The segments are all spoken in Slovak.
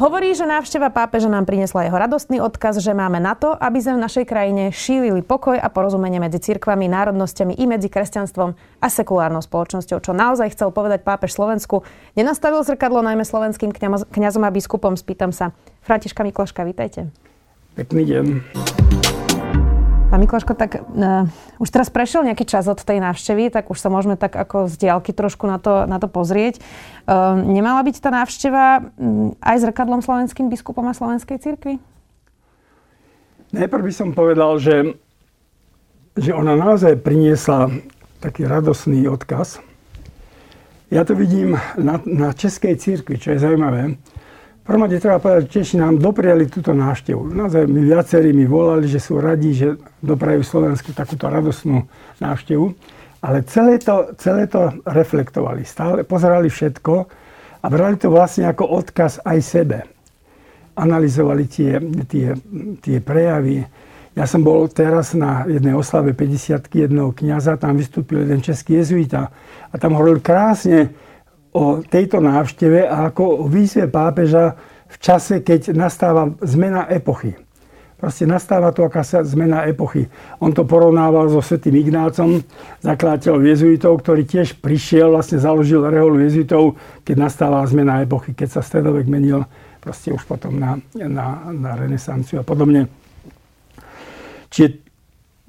Hovorí, že návšteva pápeža nám priniesla jeho radostný odkaz, že máme na to, aby sme v našej krajine šírili pokoj a porozumenie medzi cirkvami, národnosťami i medzi kresťanstvom a sekulárnou spoločnosťou. Čo naozaj chcel povedať pápež Slovensku, nenastavil zrkadlo najmä slovenským kňazom a biskupom. Spýtam sa, Františka Mikloška, vítajte. Pekný deň. Pán Mikloško, tak uh, už teraz prešiel nejaký čas od tej návštevy, tak už sa môžeme tak ako z diálky trošku na to, na to pozrieť. Uh, nemala byť tá návšteva um, aj zrkadlom slovenským biskupom a slovenskej cirkvi? Najprv by som povedal, že, že ona naozaj priniesla taký radosný odkaz. Ja to vidím na, na Českej cirkvi, čo je zaujímavé prvom rade treba povedať, že Češi nám dopriali túto návštevu. Naozaj my viacerí mi volali, že sú radi, že doprajú Slovensku takúto radosnú návštevu. Ale celé to, celé to reflektovali. Stále pozerali všetko a brali to vlastne ako odkaz aj sebe. Analizovali tie, tie, tie prejavy. Ja som bol teraz na jednej oslave 50 jedného kniaza, tam vystúpil jeden český jezuita a tam hovoril krásne, o tejto návšteve a ako o výzve pápeža v čase, keď nastáva zmena epochy. Proste nastáva tu akási zmena epochy. On to porovnával so svetým Ignácom, zakladateľom jezuitov, ktorý tiež prišiel, vlastne založil reholu jezuitov, keď nastávala zmena epochy, keď sa stredovek menil proste už potom na, na, na renesanciu a podobne. Čiže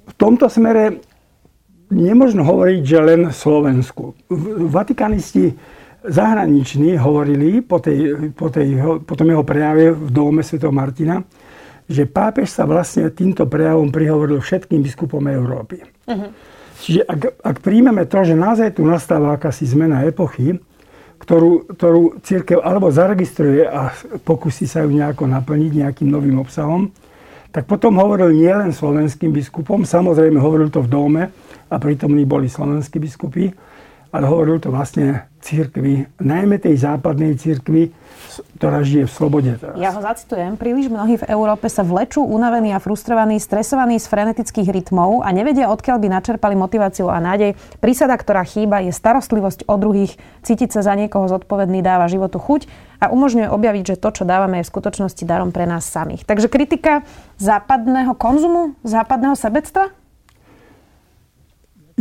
v tomto smere nemôžno hovoriť, že len Slovensku. Vatikánisti zahraniční hovorili po, tej, po, tej, po tom jeho prejave v dome Sv. Martina, že pápež sa vlastne týmto prejavom prihovoril všetkým biskupom Európy. Uh-huh. Čiže ak, ak príjmeme to, že naozaj tu nastáva akási zmena epochy, ktorú, ktorú církev alebo zaregistruje a pokusí sa ju nejako naplniť nejakým novým obsahom, tak potom hovoril nielen slovenským biskupom, samozrejme hovoril to v dome a prítomní boli slovenskí biskupy, ale hovoril to vlastne církvi, najmä tej západnej církvi, ktorá žije v slobode teraz. Ja ho zacitujem. Príliš mnohí v Európe sa vlečú unavení a frustrovaní, stresovaní z frenetických rytmov a nevedia, odkiaľ by načerpali motiváciu a nádej. Prísada, ktorá chýba, je starostlivosť o druhých, cítiť sa za niekoho zodpovedný dáva životu chuť a umožňuje objaviť, že to, čo dávame, je v skutočnosti darom pre nás samých. Takže kritika západného konzumu, západného sebectva?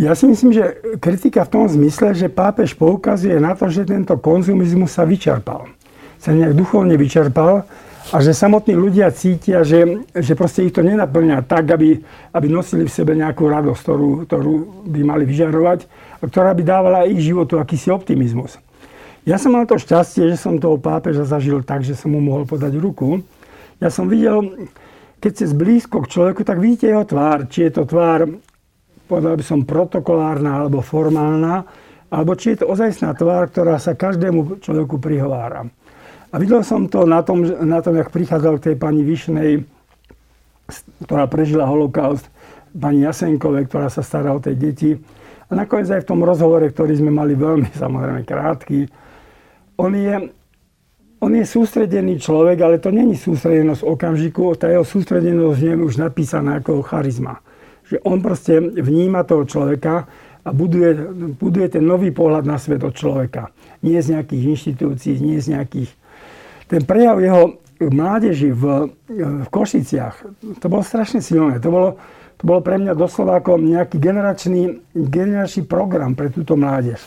Ja si myslím, že kritika v tom zmysle, že pápež poukazuje na to, že tento konzumizmus sa vyčerpal. Sa nejak duchovne vyčerpal a že samotní ľudia cítia, že, že proste ich to nenaplňa tak, aby, aby nosili v sebe nejakú radosť, ktorú, ktorú by mali vyžarovať a ktorá by dávala ich životu akýsi optimizmus. Ja som mal to šťastie, že som toho pápeža zažil tak, že som mu mohol podať ruku. Ja som videl, keď ste zblízko k človeku, tak vidíte jeho tvár. Či je to tvár povedal by som, protokolárna alebo formálna, alebo či je to ozajstná tvár, ktorá sa každému človeku prihovára. A videl som to na tom, na tom jak prichádzal k tej pani Vyšnej, ktorá prežila holokaust, pani Jasenkovej, ktorá sa stará o tej deti. A nakoniec aj v tom rozhovore, ktorý sme mali veľmi samozrejme krátky, on je, on je sústredený človek, ale to není sústredenosť okamžiku, tá jeho sústredenosť je už napísaná ako charizma že on proste vníma toho človeka a buduje, buduje ten nový pohľad na svet od človeka. Nie z nejakých inštitúcií, nie z nejakých... Ten prejav jeho mládeži v, v Košiciach, to bolo strašne silné. To bolo, to bolo pre mňa doslova ako nejaký generačný, generačný program pre túto mládež.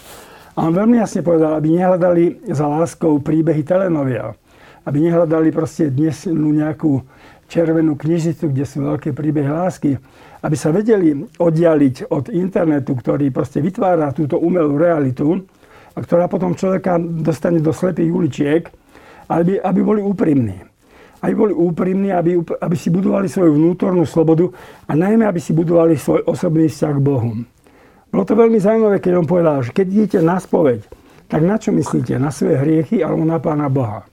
A on veľmi jasne povedal, aby nehľadali za láskou príbehy telenoviel. Aby nehľadali proste dnes nejakú červenú knižnicu, kde sú veľké príbehy lásky, aby sa vedeli oddialiť od internetu, ktorý proste vytvára túto umelú realitu a ktorá potom človeka dostane do slepých uličiek, aby, aby boli úprimní. Aby boli úprimní, aby, aby si budovali svoju vnútornú slobodu a najmä, aby si budovali svoj osobný vzťah k Bohu. Bolo to veľmi zaujímavé, keď on povedal, že keď idete na spoveď, tak na čo myslíte? Na svoje hriechy alebo na Pána Boha?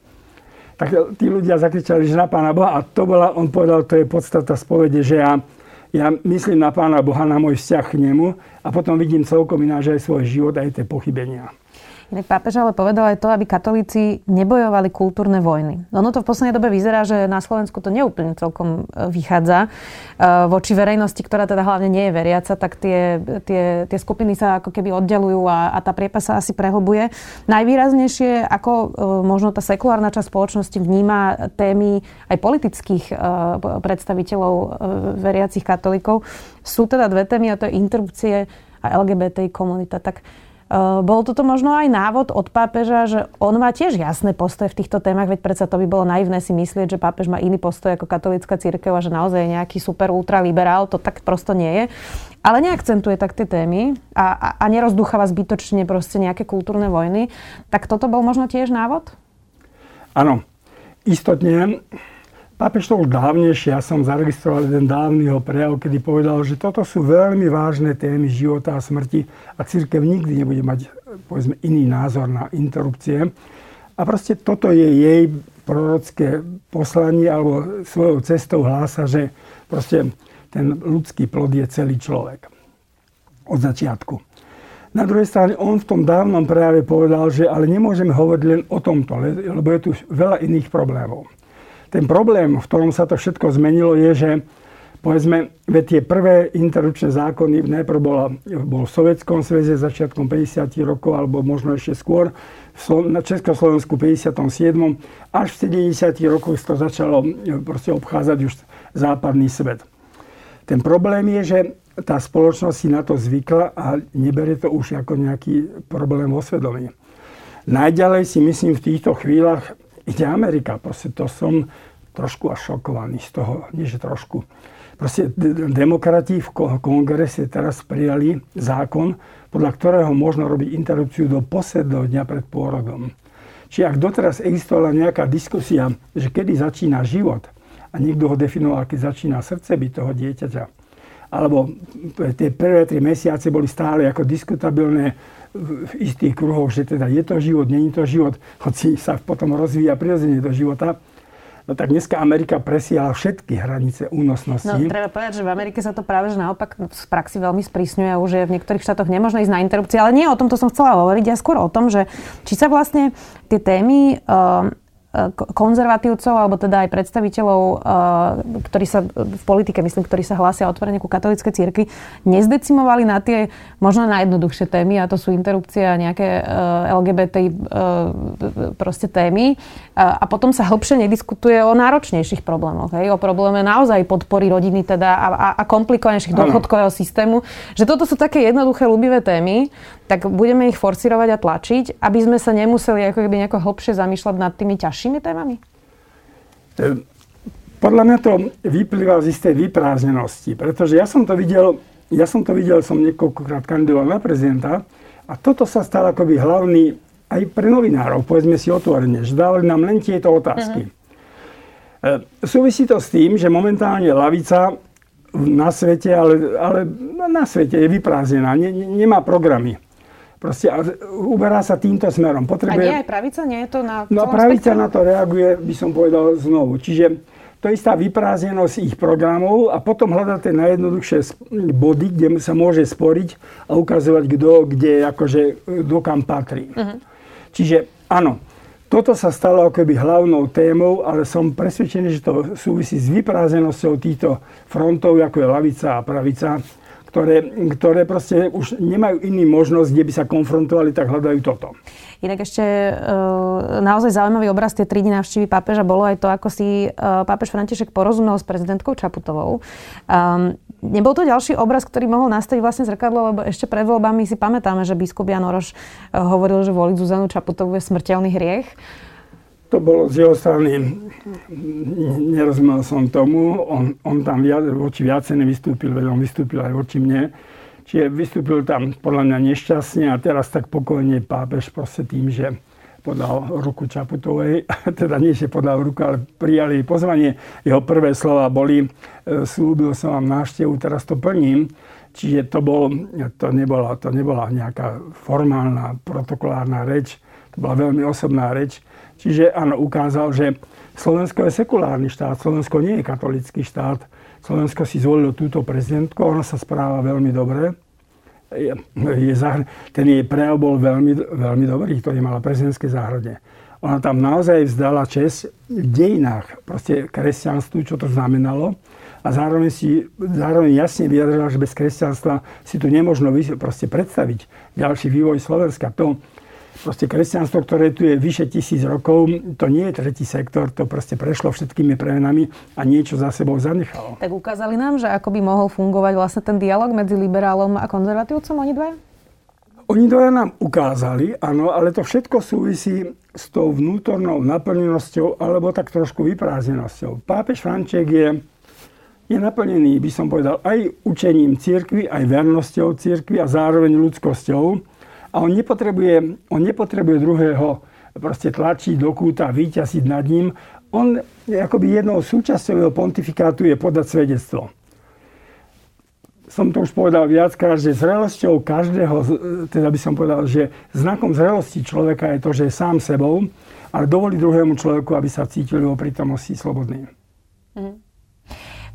Tak tí ľudia zakričali, že na Pána Boha a to bola, on povedal, to je podstata spovede, že ja ja myslím na Pána Boha, na môj vzťah k nemu a potom vidím celkom ináč aj svoj život, aj tie pochybenia. Pápež ale povedal aj to, aby katolíci nebojovali kultúrne vojny. Ono to v poslednej dobe vyzerá, že na Slovensku to neúplne celkom e, vychádza. E, voči verejnosti, ktorá teda hlavne nie je veriaca, tak tie, tie, tie skupiny sa ako keby oddelujú a, a tá priepa sa asi prehlbuje. Najvýraznejšie, ako e, možno tá sekulárna časť spoločnosti vníma témy aj politických predstaviteľov veriacich katolíkov, sú teda dve témy a to je interrupcie a LGBTI komunita. Tak bol toto možno aj návod od pápeža, že on má tiež jasné postoje v týchto témach, veď predsa to by bolo naivné si myslieť, že pápež má iný postoj ako katolická církev a že naozaj je nejaký super ultraliberál, to tak prosto nie je. Ale neakcentuje tak tie témy a, a, a nerozducháva zbytočne proste nejaké kultúrne vojny. Tak toto bol možno tiež návod? Áno, istotne Pápež to už dávnejšie, ja som zaregistroval jeden dávny ho prejav, kedy povedal, že toto sú veľmi vážne témy života a smrti a církev nikdy nebude mať povedzme, iný názor na interrupcie. A proste toto je jej prorocké poslanie alebo svojou cestou hlása, že proste ten ľudský plod je celý človek. Od začiatku. Na druhej strane on v tom dávnom prejave povedal, že ale nemôžeme hovoriť len o tomto, lebo je tu veľa iných problémov. Ten problém, v ktorom sa to všetko zmenilo, je, že povedzme, veď tie prvé interrupčné zákony najprv bola, bol v Sovjetskom sveze začiatkom 50 rokov, alebo možno ešte skôr, na Československu 57. Až v 70 rokoch to začalo proste obchádzať už západný svet. Ten problém je, že tá spoločnosť si na to zvykla a neberie to už ako nejaký problém vo svedomí. Najďalej si myslím v týchto chvíľach ide Amerika. Proste to som trošku až šokovaný z toho, nie že trošku. Proste demokrati v kongrese teraz prijali zákon, podľa ktorého možno robiť interrupciu do posledného dňa pred pôrodom. Čiže ak doteraz existovala nejaká diskusia, že kedy začína život a niekto ho definoval, keď začína srdce byť toho dieťaťa, alebo tie prvé tri mesiace boli stále ako diskutabilné istých kruhoch, že teda je to život, není to život, hoci sa potom rozvíja prirodzene do života. No tak dneska Amerika presiala všetky hranice únosnosti. No, treba povedať, že v Amerike sa to práve že naopak v praxi veľmi sprísňuje a už je v niektorých štátoch nemožné ísť na interrupcie. Ale nie o tomto som chcela hovoriť, ja skôr o tom, že či sa vlastne tie témy uh, konzervatívcov, alebo teda aj predstaviteľov, eh, ktorí sa v politike, myslím, ktorí sa hlásia otvorene ku katolíckej cirkvi, nezdecimovali na tie možno najjednoduchšie témy, a to sú interrupcie a nejaké eh, LGBT eh, proste témy. A potom sa hĺbšie nediskutuje o náročnejších problémoch, hej? o probléme naozaj podpory rodiny teda a, a, komplikovanejších dôchodkového systému. Že toto sú také jednoduché, ľubivé témy, tak budeme ich forcirovať a tlačiť, aby sme sa nemuseli ako keby nejako hlbšie zamýšľať nad tými ťažšími témami? E, podľa mňa to vyplýva z istej vyprázdnenosti, pretože ja som to videl, ja som to videl, som niekoľkokrát kandidoval na prezidenta a toto sa stalo akoby hlavný aj pre novinárov, povedzme si otvorene, že dávali nám len tieto otázky. Uh-huh. Súvisí to s tým, že momentálne lavica na svete, ale, ale na svete je vyprázdnená, ne, nemá programy. Proste uberá sa týmto smerom. Potrebuje... A nie aj pravica? Nie je to na No pravica na to reaguje, by som povedal znovu. Čiže to je istá vyprázdnenosť ich programov a potom hľadať tie najjednoduchšie body, kde sa môže sporiť a ukazovať, kto kde akože, do kam patrí. Uh-huh. Čiže áno, toto sa stalo akoby hlavnou témou, ale som presvedčený, že to súvisí s vyprázdnenosťou týchto frontov, ako je lavica a pravica ktoré, ktoré proste už nemajú iný možnosť, kde by sa konfrontovali, tak hľadajú toto. Inak ešte e, naozaj zaujímavý obraz tie tri dni návštevy pápeža bolo aj to, ako si e, pápež František porozumel s prezidentkou Čaputovou. Um, nebol to ďalší obraz, ktorý mohol nastaviť vlastne zrkadlo, lebo ešte pred voľbami si pamätáme, že biskup Jan Oroš e, hovoril, že voliť Zuzanu Čaputovú je smrteľný hriech to bolo z jeho strany, nerozumel som tomu, on, on tam viac, voči viacej nevystúpil, veď on vystúpil aj voči mne. Čiže vystúpil tam podľa mňa nešťastne a teraz tak pokojne pápež proste tým, že podal ruku Čaputovej, teda nie, že podal ruku, ale prijali pozvanie. Jeho prvé slova boli, e, slúbil som vám návštevu, teraz to plním. Čiže to, bol, to, nebola, to nebola nejaká formálna, protokolárna reč, to bola veľmi osobná reč Čiže áno, ukázal, že Slovensko je sekulárny štát, Slovensko nie je katolický štát. Slovensko si zvolilo túto prezidentku, ona sa správa veľmi dobre. je, je zahr- ten jej prejav bol veľmi, veľmi dobrý, ktorý mala prezidentské záhrade. Ona tam naozaj vzdala čest v dejinách proste kresťanstvu, čo to znamenalo. A zároveň, si, zároveň jasne vyjadrila, že bez kresťanstva si tu nemožno proste predstaviť ďalší vývoj Slovenska. To, proste kresťanstvo, ktoré tu je vyše tisíc rokov, to nie je tretí sektor, to proste prešlo všetkými premenami a niečo za sebou zanechalo. Tak ukázali nám, že ako by mohol fungovať vlastne ten dialog medzi liberálom a konzervatívcom, oni dvaja? Oni dvaja nám ukázali, áno, ale to všetko súvisí s tou vnútornou naplnenosťou alebo tak trošku vyprázdnenosťou. Pápež Franček je, je naplnený, by som povedal, aj učením církvy, aj vernosťou církvy a zároveň ľudskosťou. A on nepotrebuje, on nepotrebuje druhého proste tlačiť do kúta, vyťasiť nad ním. On akoby jednou súčasťou jeho pontifikátu je podať svedectvo som to už povedal viackrát, že zrelosťou každého, teda by som povedal, že znakom zrelosti človeka je to, že je sám sebou, ale dovolí druhému človeku, aby sa cítil vo prítomnosti slobodný. Mm.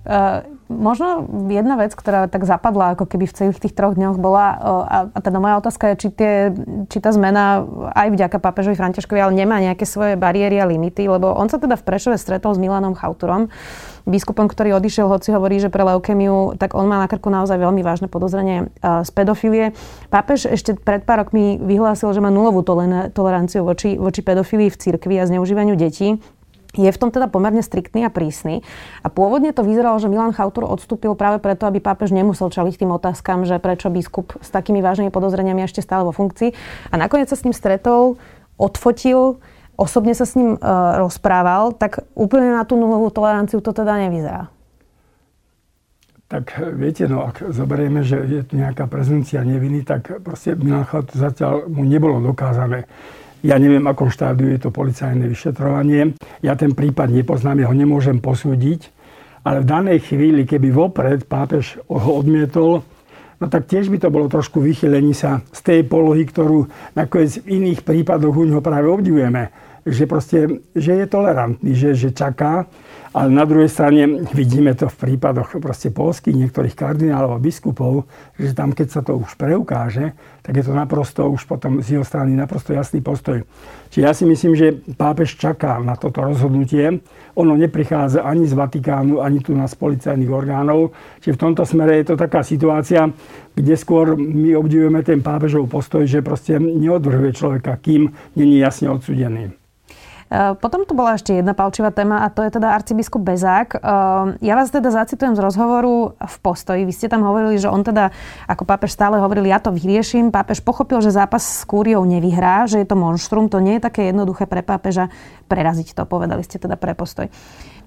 Uh, možno jedna vec, ktorá tak zapadla ako keby v celých tých troch dňoch bola, uh, a, a teda moja otázka je, či, tie, či tá zmena aj vďaka pápežovi Františkovi, ale nemá nejaké svoje bariéry a limity, lebo on sa teda v Prešove stretol s Milanom Chauturom, biskupom, ktorý odišiel, hoci hovorí, že pre leukemiu, tak on má na krku naozaj veľmi vážne podozrenie z pedofilie. Pápež ešte pred pár rokmi vyhlásil, že má nulovú toleranciu voči, voči pedofilii v cirkvi a zneužívaniu detí je v tom teda pomerne striktný a prísny. A pôvodne to vyzeralo, že Milan Chautur odstúpil práve preto, aby pápež nemusel čeliť tým otázkam, že prečo biskup s takými vážnymi podozreniami ešte stále vo funkcii. A nakoniec sa s ním stretol, odfotil, osobne sa s ním e, rozprával, tak úplne na tú nulovú toleranciu to teda nevyzerá. Tak viete, no ak zoberieme, že je tu nejaká prezencia neviny, tak proste Milan Chautur zatiaľ mu nebolo dokázané ja neviem, akom štádiu je to policajné vyšetrovanie. Ja ten prípad nepoznám, ho nemôžem posúdiť. Ale v danej chvíli, keby vopred pápež ho odmietol, no tak tiež by to bolo trošku vychylení sa z tej polohy, ktorú nakoniec v iných prípadoch u neho práve obdivujeme. Že, proste, že je tolerantný, že, že čaká, ale na druhej strane vidíme to v prípadoch proste polských niektorých kardinálov a biskupov, že tam keď sa to už preukáže, tak je to naprosto už potom z jeho strany naprosto jasný postoj. Čiže ja si myslím, že pápež čaká na toto rozhodnutie. Ono neprichádza ani z Vatikánu, ani tu z policajných orgánov. Čiže v tomto smere je to taká situácia, kde skôr my obdivujeme ten pápežov postoj, že proste neodvrhuje človeka, kým není jasne odsudený. Eh, potom tu bola ešte jedna palčivá téma a to je teda arcibiskup Bezák. Eh, ja vás teda zacitujem z rozhovoru v postoji. Vy ste tam hovorili, že on teda, ako pápež stále hovoril, ja to vyrieším. Pápež pochopil, že zápas s Kúriou nevyhrá, že je to monštrum. To nie je také jednoduché pre pápeža preraziť to, povedali ste teda pre postoj.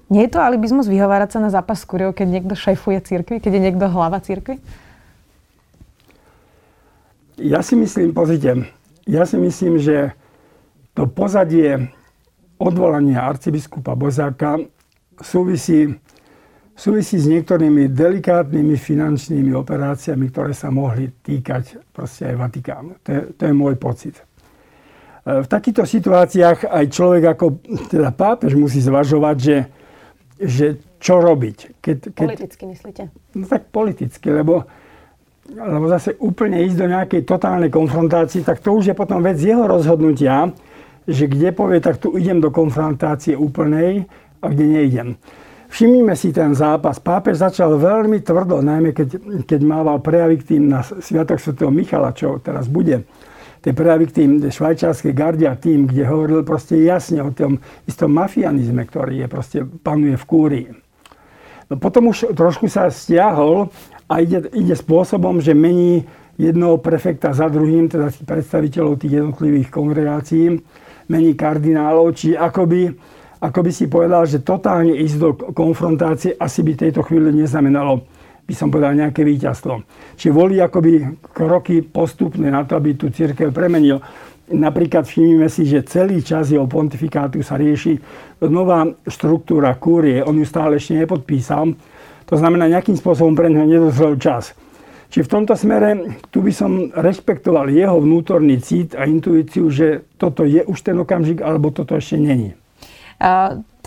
Nie je to alibizmus vyhovárať sa na zápas s Kúriou, keď niekto šéfuje církvy, keď je niekto hlava církvy? Ja si myslím, pozrite, ja si myslím, že to pozadie odvolanie arcibiskupa Bozáka súvisí, súvisí s niektorými delikátnymi finančnými operáciami, ktoré sa mohli týkať proste aj Vatikánu. To je, to je môj pocit. E, v takýchto situáciách aj človek ako teda pápež musí zvažovať, že, že čo robiť. Keď, keď, politicky myslíte? No tak politicky, lebo, lebo zase úplne ísť do nejakej totálnej konfrontácie, tak to už je potom vec jeho rozhodnutia, že kde povie, tak tu idem do konfrontácie úplnej a kde neidem. Všimnime si ten zápas. Pápež začal veľmi tvrdo, najmä keď, keď mával prejavy k tým na Sviatok Sv. Michala, čo teraz bude. Tie prejavy k tým švajčiarskej gardia tým, kde hovoril proste jasne o tom istom mafianizme, ktorý je proste, panuje v kúrii. No potom už trošku sa stiahol a ide, ide spôsobom, že mení jednoho prefekta za druhým, teda predstaviteľov tých jednotlivých kongregácií mení kardinálov, či akoby, akoby si povedal, že totálne ísť do konfrontácie asi by tejto chvíli neznamenalo by som povedal, nejaké víťazstvo. Čiže volí akoby kroky postupné na to, aby tú církev premenil. Napríklad všimnime si, že celý čas jeho pontifikátu sa rieši nová štruktúra kúrie. On ju stále ešte nepodpísal. To znamená, nejakým spôsobom pre neho nedozrel čas. Čiže v tomto smere tu by som rešpektoval jeho vnútorný cít a intuíciu, že toto je už ten okamžik, alebo toto ešte není.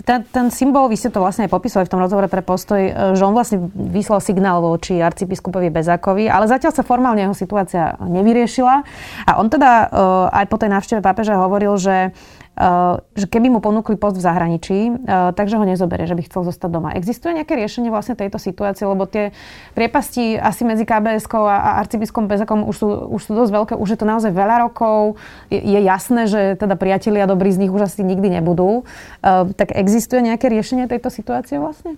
ten, ten symbol, vy ste to vlastne aj popísali v tom rozhovore pre postoj, e, že on vlastne vyslal signál voči arcibiskupovi Bezákovi, ale zatiaľ sa formálne jeho situácia nevyriešila. A on teda aj po tej návšteve pápeža hovoril, že že keby mu ponúkli post v zahraničí, eh, takže ho nezoberie, že by chcel zostať doma. Existuje nejaké riešenie vlastne tejto situácie, lebo tie priepasti asi medzi kbs a arcibiskom Bezakom už sú, už sú dosť veľké, už je to naozaj veľa rokov. Je, je jasné, že teda priatelia dobrí z nich už asi nikdy nebudú. Eh, tak existuje nejaké riešenie tejto situácie vlastne?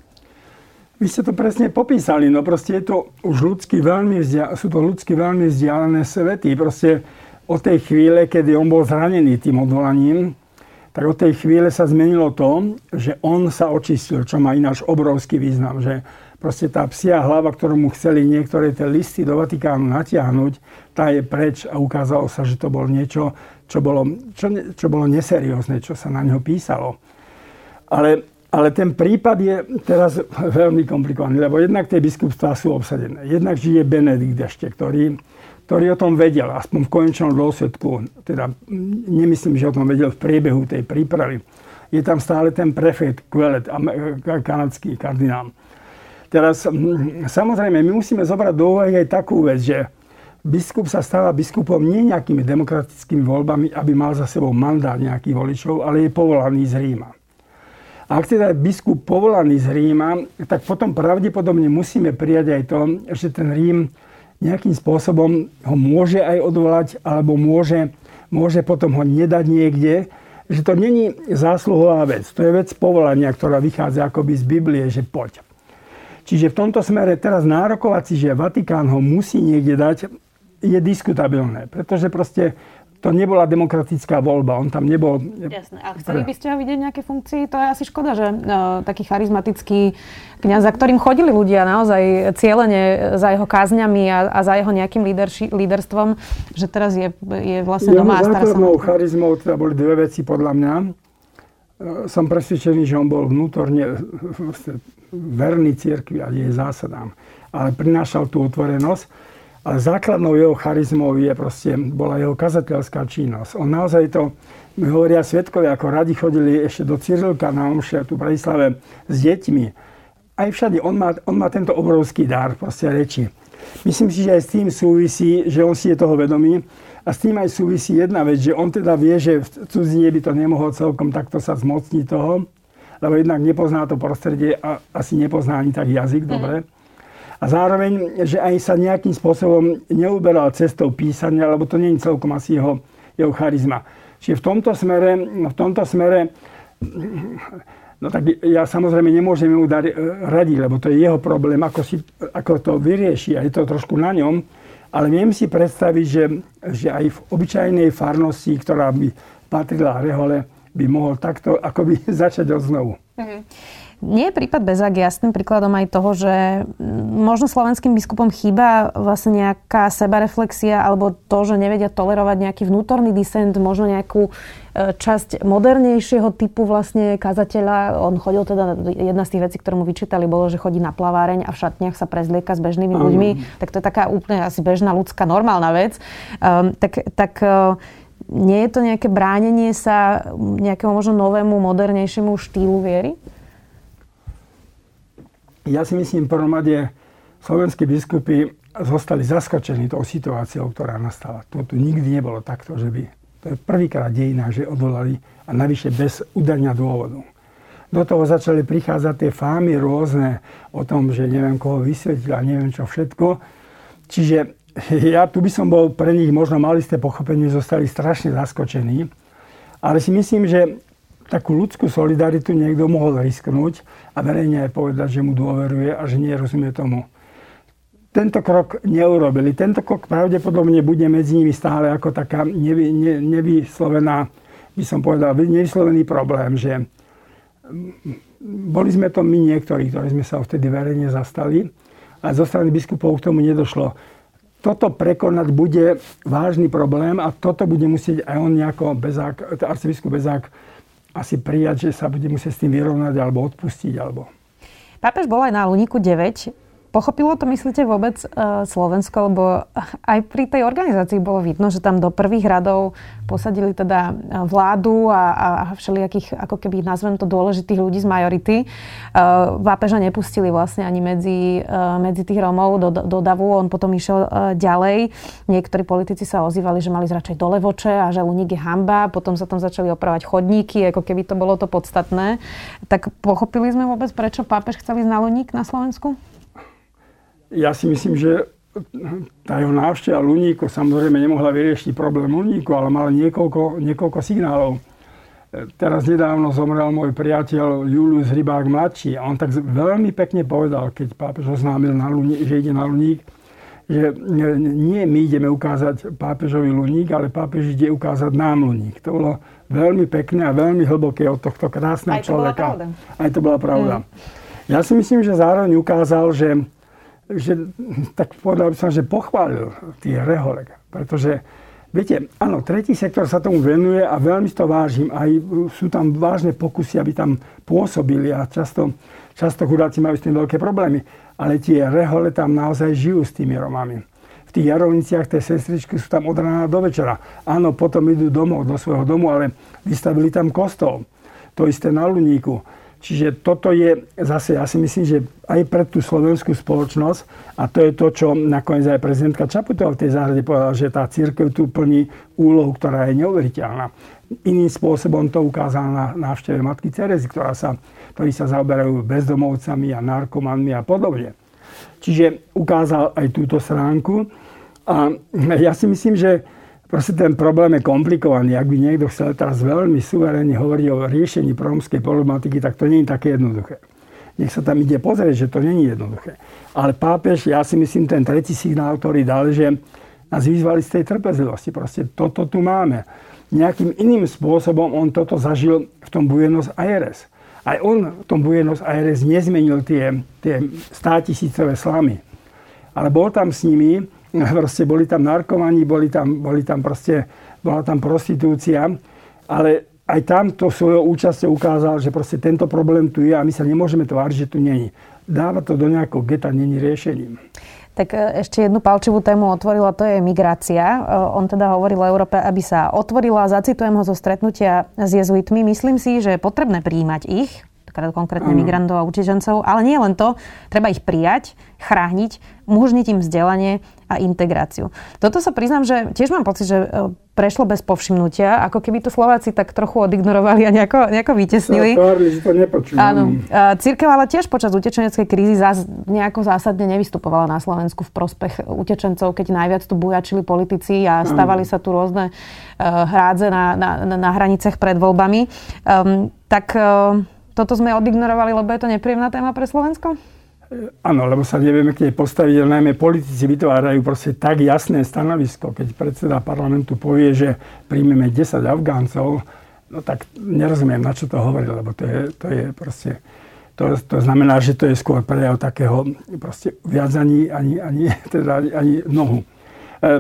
Vy ste to presne popísali, no proste je to už ľudsky veľmi vzdialené, sú to ľudsky veľmi vzdialené svety. Proste od tej chvíle, kedy on bol zranený tým odvolaním, tak od tej chvíle sa zmenilo to, že on sa očistil, čo má ináč obrovský význam, že proste tá psia hlava, ktorú mu chceli niektoré tie listy do Vatikánu natiahnuť, tá je preč a ukázalo sa, že to bolo niečo, čo bolo, čo, čo bolo neseriózne, čo sa na neho písalo. Ale, ale ten prípad je teraz veľmi komplikovaný, lebo jednak tie biskupstvá sú obsadené. Jednak žije Benedikt ešte, ktorý ktorý o tom vedel, aspoň v konečnom dôsledku, teda nemyslím, že o tom vedel v priebehu tej prípravy. Je tam stále ten prefekt Quellet, kanadský kardinál. Teraz, samozrejme, my musíme zobrať do úvahy aj takú vec, že biskup sa stáva biskupom nie nejakými demokratickými voľbami, aby mal za sebou mandát nejakých voličov, ale je povolaný z Ríma. A ak teda je biskup povolaný z Ríma, tak potom pravdepodobne musíme prijať aj to, že ten Rím nejakým spôsobom ho môže aj odvolať, alebo môže, môže potom ho nedať niekde, že to není zásluhová vec. To je vec povolania, ktorá vychádza akoby z Biblie, že poď. Čiže v tomto smere teraz nárokovať si, že Vatikán ho musí niekde dať, je diskutabilné. Pretože proste to nebola demokratická voľba, on tam nebol... Jasné, a chceli by ste ho vidieť nejaké funkcii? To je asi škoda, že uh, taký charizmatický kniaz, za ktorým chodili ľudia naozaj cieľene za jeho kázňami a, a za jeho nejakým líderstvom, že teraz je, je vlastne jeho doma a stará sa... charizmou teda boli dve veci podľa mňa. E, som presvedčený, že on bol vnútorne verný cirkvi a jej zásadám. Ale prinášal tú otvorenosť ale základnou jeho charizmou je proste, bola jeho kazateľská činnosť. On naozaj to, my hovoria svetkovia, ako radi chodili ešte do Cyrilka na omše tu v Bratislave s deťmi. Aj všade, on má, on má tento obrovský dar proste reči. Myslím si, že aj s tým súvisí, že on si je toho vedomý. A s tým aj súvisí jedna vec, že on teda vie, že v cudzine by to nemohol celkom takto sa zmocniť toho, lebo jednak nepozná to prostredie a asi nepozná ani tak jazyk, mm. dobre. A zároveň, že aj sa nejakým spôsobom neuberal cestou písania, lebo to je celkom asi jeho, jeho charizma. Čiže v tomto smere, v tomto smere No tak ja samozrejme nemôžem mu dať radiť, lebo to je jeho problém, ako, si, ako to vyrieši a je to trošku na ňom. Ale viem si predstaviť, že, že aj v obyčajnej farnosti, ktorá by patrila Rehole, by mohol takto akoby začať od znovu. Mm-hmm. Nie je prípad Bezák jasným príkladom aj toho, že možno slovenským biskupom chýba vlastne nejaká sebareflexia alebo to, že nevedia tolerovať nejaký vnútorný disent, možno nejakú e, časť modernejšieho typu vlastne kazateľa. On chodil teda, jedna z tých vecí, ktorú mu vyčítali, bolo, že chodí na plaváreň a v šatniach sa prezlieka s bežnými ľuďmi. Tak to je taká úplne asi bežná ľudská normálna vec. Um, tak, tak uh, nie je to nejaké bránenie sa nejakému možno novému, modernejšiemu štýlu viery? Ja si myslím, v prvom rade slovenskí biskupy zostali zaskočení tou situáciou, ktorá nastala. To tu nikdy nebolo takto, že by... To je prvýkrát dejina, že odvolali a navyše bez udania dôvodu. Do toho začali prichádzať tie fámy rôzne o tom, že neviem koho vysvetliť a neviem čo všetko. Čiže ja tu by som bol pre nich možno mali ste pochopenie, zostali strašne zaskočení. Ale si myslím, že takú ľudskú solidaritu niekto mohol risknúť a verejne aj povedať, že mu dôveruje a že nerozumie tomu. Tento krok neurobili. Tento krok pravdepodobne bude medzi nimi stále ako taká nevy, ne, nevyslovená, by som povedal, nevyslovený problém, že boli sme to my niektorí, ktorí sme sa vtedy verejne zastali a zo strany biskupov k tomu nedošlo. Toto prekonať bude vážny problém a toto bude musieť aj on nejako Bezák, arcibiskup Bezák asi prijať, že sa bude musieť s tým vyrovnať alebo odpustiť. Alebo... Pápež bol aj na Luníku 9. pochopilo to, myslíte, vôbec uh, Slovensko? Lebo aj pri tej organizácii bolo vidno, že tam do prvých radov posadili teda vládu a, a, všelijakých, ako keby nazvem to, dôležitých ľudí z majority. Uh, Vápeža nepustili vlastne ani medzi, medzi tých Rómov do, do davu. On potom išiel ďalej. Niektorí politici sa ozývali, že mali zračať do Levoče a že Luník je hamba. Potom sa tam začali opravať chodníky, ako keby to bolo to podstatné. Tak pochopili sme vôbec, prečo pápež chcel ísť na Luník na Slovensku? Ja si myslím, že tá jeho návšteva Luníku samozrejme nemohla vyriešiť problém Luníku, ale mal niekoľko, niekoľko signálov. Teraz nedávno zomrel môj priateľ Julius Rybák mladší a on tak veľmi pekne povedal, keď pápež oznámil, na Luník, že ide na Luník, že nie my ideme ukázať pápežovi Luník, ale pápež ide ukázať nám Luník. To bolo veľmi pekné a veľmi hlboké od tohto krásneho Aj to človeka. Bola pravda. Aj to bola pravda. Mm. Ja si myslím, že zároveň ukázal, že že tak povedal by som, že pochválil tých reholek. Pretože, viete, áno, tretí sektor sa tomu venuje a veľmi to vážim. Aj sú tam vážne pokusy, aby tam pôsobili a často, často chudáci majú s tým veľké problémy. Ale tie rehole tam naozaj žijú s tými Romami. V tých jarovniciach tie sestričky sú tam od rána do večera. Áno, potom idú domov, do svojho domu, ale vystavili tam kostol. To isté na Luníku Čiže toto je zase, ja si myslím, že aj pre tú slovenskú spoločnosť, a to je to, čo nakoniec aj prezidentka Čaputová v tej záhrade povedala, že tá církev tu plní úlohu, ktorá je neuveriteľná. Iným spôsobom to ukázala na návšteve Matky Cerezy, ktorá sa, ktorí sa zaoberajú bezdomovcami a narkomanmi a podobne. Čiže ukázal aj túto stránku. A ja si myslím, že Proste ten problém je komplikovaný. Ak by niekto chcel teraz veľmi suverénne hovoriť o riešení rómskej problematiky, tak to nie je také jednoduché. Nech sa tam ide pozrieť, že to nie je jednoduché. Ale pápež, ja si myslím, ten tretí signál, ktorý dal, že nás vyzvali z tej trpezlivosti. Proste toto tu máme. Nejakým iným spôsobom on toto zažil v tom Buenos Aires. Aj on v tom Buenos Aires nezmenil tie, tie státisícové slamy. Ale bol tam s nimi proste boli tam narkomani, boli tam, boli tam proste, bola tam prostitúcia, ale aj tam to svojou účasťou ukázal, že proste tento problém tu je a my sa nemôžeme tváriť, že tu není. Dáva to do nejakého geta, není riešením. Tak e, ešte jednu palčivú tému otvorila, to je migrácia. E, on teda hovoril Európe, aby sa otvorila, zacitujem ho zo stretnutia s jezuitmi. Myslím si, že je potrebné príjmať ich, konkrétne mm. migrantov a utečencov, ale nie len to, treba ich prijať, chrániť, umožniť im vzdelanie a integráciu. Toto sa priznám, že tiež mám pocit, že e, prešlo bez povšimnutia, ako keby to Slováci tak trochu odignorovali a nejako, nejako vytesnili. to Áno. Církev ale tiež počas utečeneckej krízy zás, nejako zásadne nevystupovala na Slovensku v prospech utečencov, keď najviac tu bujačili politici a stávali sa tu rôzne uh, hrádze na, na, na hraniciach pred voľbami. Um, tak uh, toto sme odignorovali, lebo je to nepríjemná téma pre Slovensko? Áno, lebo sa nevieme k nej postaviť, najmä politici vytvárajú proste tak jasné stanovisko, keď predseda parlamentu povie, že príjmeme 10 Afgáncov, no tak nerozumiem, na čo to hovorí, lebo to je, to je proste, to, to znamená, že to je skôr prejav takého proste viac ani, ani, ani, teda ani nohu. E,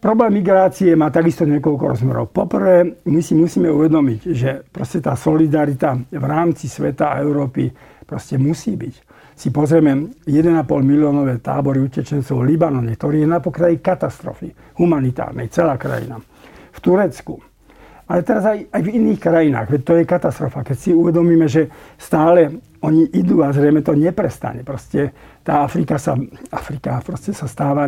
problém migrácie má takisto niekoľko rozmerov. Poprvé, my si musíme uvedomiť, že proste tá solidarita v rámci sveta a Európy proste musí byť si pozrieme 1,5 miliónové tábory utečencov v Libanone, ktorý je na pokraji katastrofy humanitárnej, celá krajina. V Turecku. Ale teraz aj, aj v iných krajinách, veď to je katastrofa. Keď si uvedomíme, že stále oni idú a zrejme to neprestane. Proste tá Afrika sa, Afrika proste sa stáva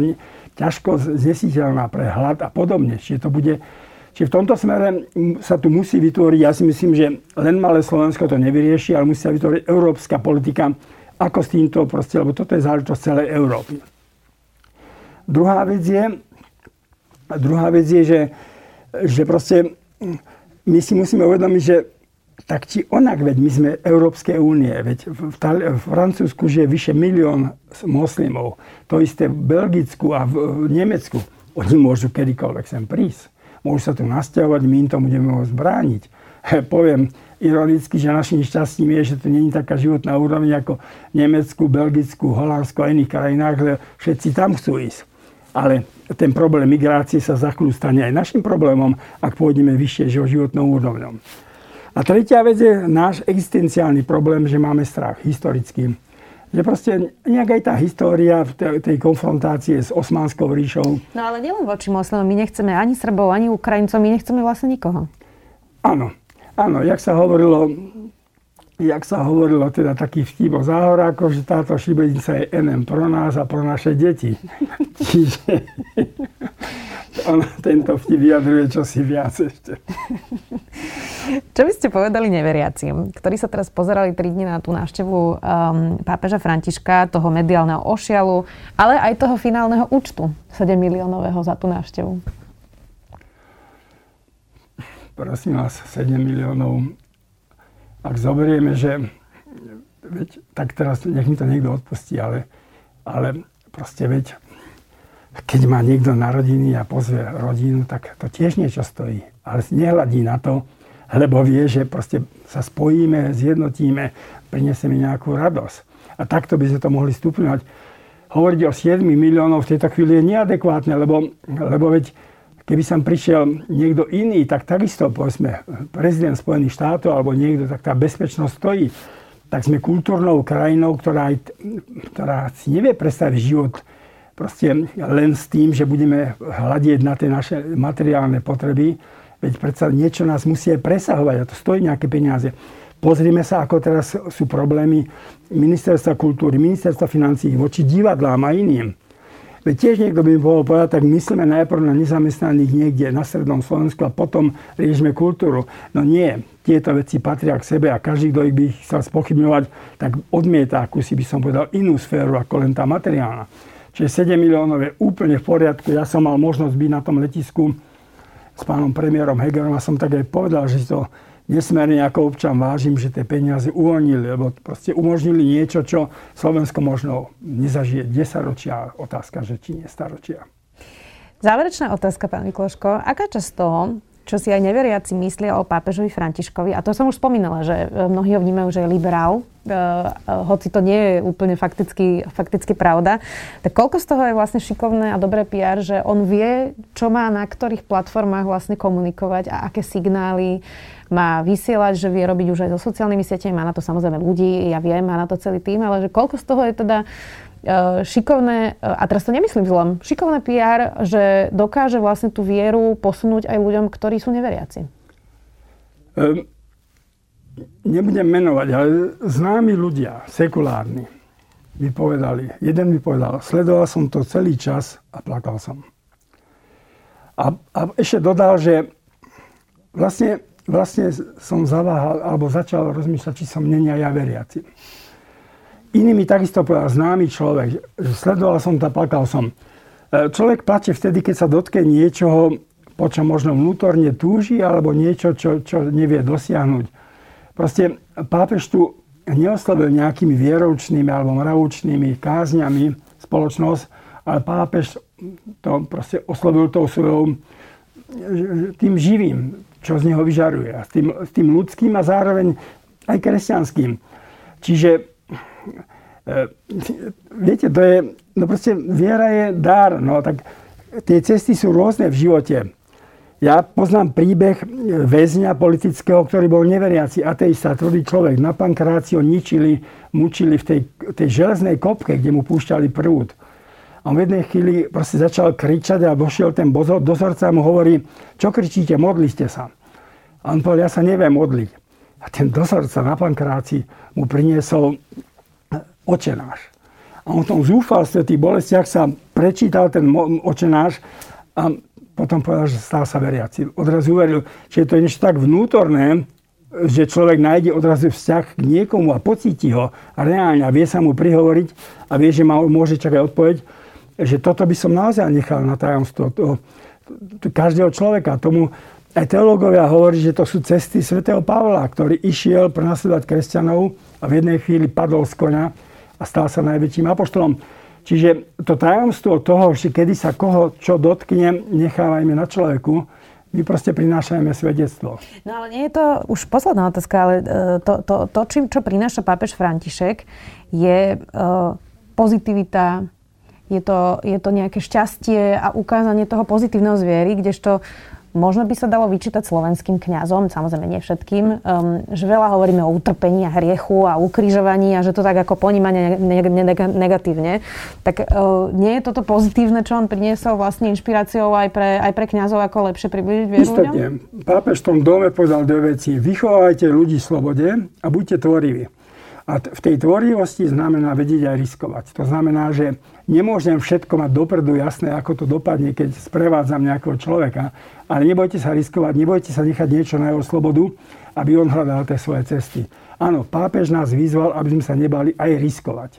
ťažko znesiteľná pre hlad a podobne. Čiže to bude Čiže v tomto smere sa tu musí vytvoriť, ja si myslím, že len malé Slovensko to nevyrieši, ale musí sa vytvoriť európska politika, ako s týmto proste, lebo toto je záležitosť celej Európy. Druhá vec je, druhá vec je že, že proste my si musíme uvedomiť, že tak či onak, veď my sme Európskej únie, veď v, Tali- v Francúzsku žije vyše milión moslimov, to isté v Belgicku a v, v Nemecku. Oni môžu kedykoľvek sem prísť. Môžu sa tu nasťahovať, my im to budeme môcť brániť. Poviem, ironicky, že našim šťastím je, že to není taká životná úroveň ako v Nemecku, Belgicku, Holandsku a iných krajinách, že všetci tam chcú ísť. Ale ten problém migrácie sa za chvíľu stane aj našim problémom, ak pôjdeme vyššie životnou úrovňou. A tretia vec je náš existenciálny problém, že máme strach historicky. že proste nejak aj tá história v tej konfrontácie s Osmanskou ríšou. No ale nielen voči moslimom, my nechceme ani Srbov, ani Ukrajincov, my nechceme vlastne nikoho. Áno, áno, jak sa hovorilo, jak sa hovorilo teda taký vtip o záhorákoch, že táto šibenica je NM pro nás a pro naše deti. Čiže on, tento vtip vyjadruje čosi viac ešte. Čo by ste povedali neveriacim, ktorí sa teraz pozerali 3 dní na tú návštevu um, pápeža Františka, toho mediálneho ošialu, ale aj toho finálneho účtu 7 miliónového za tú návštevu? Prosím vás, 7 miliónov. Ak zoberieme, že veď, tak teraz nech mi to niekto odpustí, ale, ale proste veď keď má niekto narodiny a pozve rodinu, tak to tiež niečo stojí. Ale nehľadí na to, lebo vie, že proste sa spojíme, zjednotíme, prinesieme nejakú radosť. A takto by sme to mohli stupňovať. Hovoriť o 7 miliónov v tejto chvíli je neadekvátne, lebo, lebo veď keby som prišiel niekto iný, tak takisto, povedzme, prezident Spojených štátov alebo niekto, tak tá bezpečnosť stojí. Tak sme kultúrnou krajinou, ktorá, ktorá si nevie predstaviť život proste len s tým, že budeme hľadieť na tie naše materiálne potreby, Veď predsa niečo nás musí aj presahovať a to stojí nejaké peniaze. Pozrime sa, ako teraz sú problémy ministerstva kultúry, ministerstva financí voči divadlám a iným. Veď tiež niekto by mohol povedať, tak myslíme najprv na nezamestnaných niekde na strednom Slovensku a potom riešime kultúru. No nie, tieto veci patria k sebe a každý, kto ich by chcel spochybňovať, tak odmieta akúsi by som povedal inú sféru ako len tá materiálna. Čiže 7 miliónov je úplne v poriadku. Ja som mal možnosť byť na tom letisku s pánom premiérom Hegerom a som tak aj povedal, že to nesmierne ako občan vážim, že tie peniaze uvoľnili, lebo proste umožnili niečo, čo Slovensko možno nezažije 10 ročia. Otázka, že či nie staročia. Záverečná otázka, pán Mikloško. Aká časť toho, čo si aj neveriaci myslia o pápežovi Františkovi. A to som už spomínala, že e, mnohí ho vnímajú, že je liberál, e, e, hoci to nie je úplne fakticky, fakticky pravda. Tak koľko z toho je vlastne šikovné a dobré PR, že on vie, čo má na ktorých platformách vlastne komunikovať a aké signály má vysielať, že vie robiť už aj so sociálnymi sieťami, má na to samozrejme ľudí, ja viem, má na to celý tým, ale že koľko z toho je teda E, šikovné, e, a teraz to nemyslím zlom, šikovné PR, že dokáže vlastne tú vieru posunúť aj ľuďom, ktorí sú neveriaci? Um, nebudem menovať, ale známi ľudia, sekulárni, mi povedali, jeden mi povedal, sledoval som to celý čas a plakal som. A, a ešte dodal, že vlastne, vlastne som zaváhal, alebo začal rozmýšľať, či som není ja veriaci. Iný mi takisto povedal známy človek, že sledoval som to a plakal som. E, človek plače vtedy, keď sa dotkne niečoho, po čom možno vnútorne túži, alebo niečo, čo, čo nevie dosiahnuť. Proste pápež tu neoslovil nejakými vieroučnými alebo mravoučnými kázňami spoločnosť, ale pápež to proste oslovil tou svojou tým živým, čo z neho vyžaruje. A s tým, s tým ľudským a zároveň aj kresťanským. Čiže E, viete, to je, no proste viera je dar, no tak tie cesty sú rôzne v živote. Ja poznám príbeh väzňa politického, ktorý bol neveriaci, ateista, tvrdý človek. Na pankráciu ničili, mučili v tej, tej železnej kopke, kde mu púšťali prúd. On v jednej chvíli proste začal kričať a vošiel ten dozorca a mu hovorí, čo kričíte, modlite sa. A on povedal, ja sa neviem modliť. A ten dozorca na pankráci mu priniesol očenáš. A on v tom zúfalstve, tých bolestiach sa prečítal ten očenáš a potom povedal, že stal sa veriaci. Odrazu uveril, že to je niečo tak vnútorné, že človek nájde odrazu vzťah k niekomu a pocíti ho a reálne a vie sa mu prihovoriť a vie, že má, môže čakať odpoveď, že toto by som naozaj nechal na tajomstvo to, to, každého človeka. Tomu aj teológovia hovorí, že to sú cesty svätého Pavla, ktorý išiel prenasledovať kresťanov a v jednej chvíli padol z konia a stal sa najväčším apoštolom. Čiže to tajomstvo toho, že kedy sa koho čo dotkne, nechávajme na človeku, my proste prinášajme svedectvo. No ale nie je to už posledná otázka, ale e, to, to, to čím, čo prináša pápež František, je uh, pozitivita, je to, je to nejaké šťastie a ukázanie toho pozitívneho zviery, kdežto možno by sa dalo vyčítať slovenským kňazom, samozrejme nie všetkým, um, že veľa hovoríme o utrpení a hriechu a ukrižovaní a že to tak ako poníma negatívne. Tak uh, nie je toto pozitívne, čo on priniesol vlastne inšpiráciou aj pre, aj pre kňazov, ako lepšie približiť vieru Istotne. Pápež v tom dome povedal dve veci. Vychovávajte ľudí v slobode a buďte tvoriví. A v tej tvorivosti znamená vedieť aj riskovať. To znamená, že nemôžem všetko mať dopredu jasné, ako to dopadne, keď sprevádzam nejakého človeka, ale nebojte sa riskovať, nebojte sa nechať niečo na jeho slobodu, aby on hľadal tie svoje cesty. Áno, pápež nás vyzval, aby sme sa nebali aj riskovať.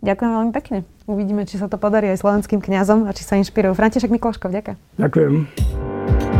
Ďakujem veľmi pekne. Uvidíme, či sa to podarí aj slovenským kňazom a či sa inšpirujú. František Mikloško, ďakujem. Ďakujem.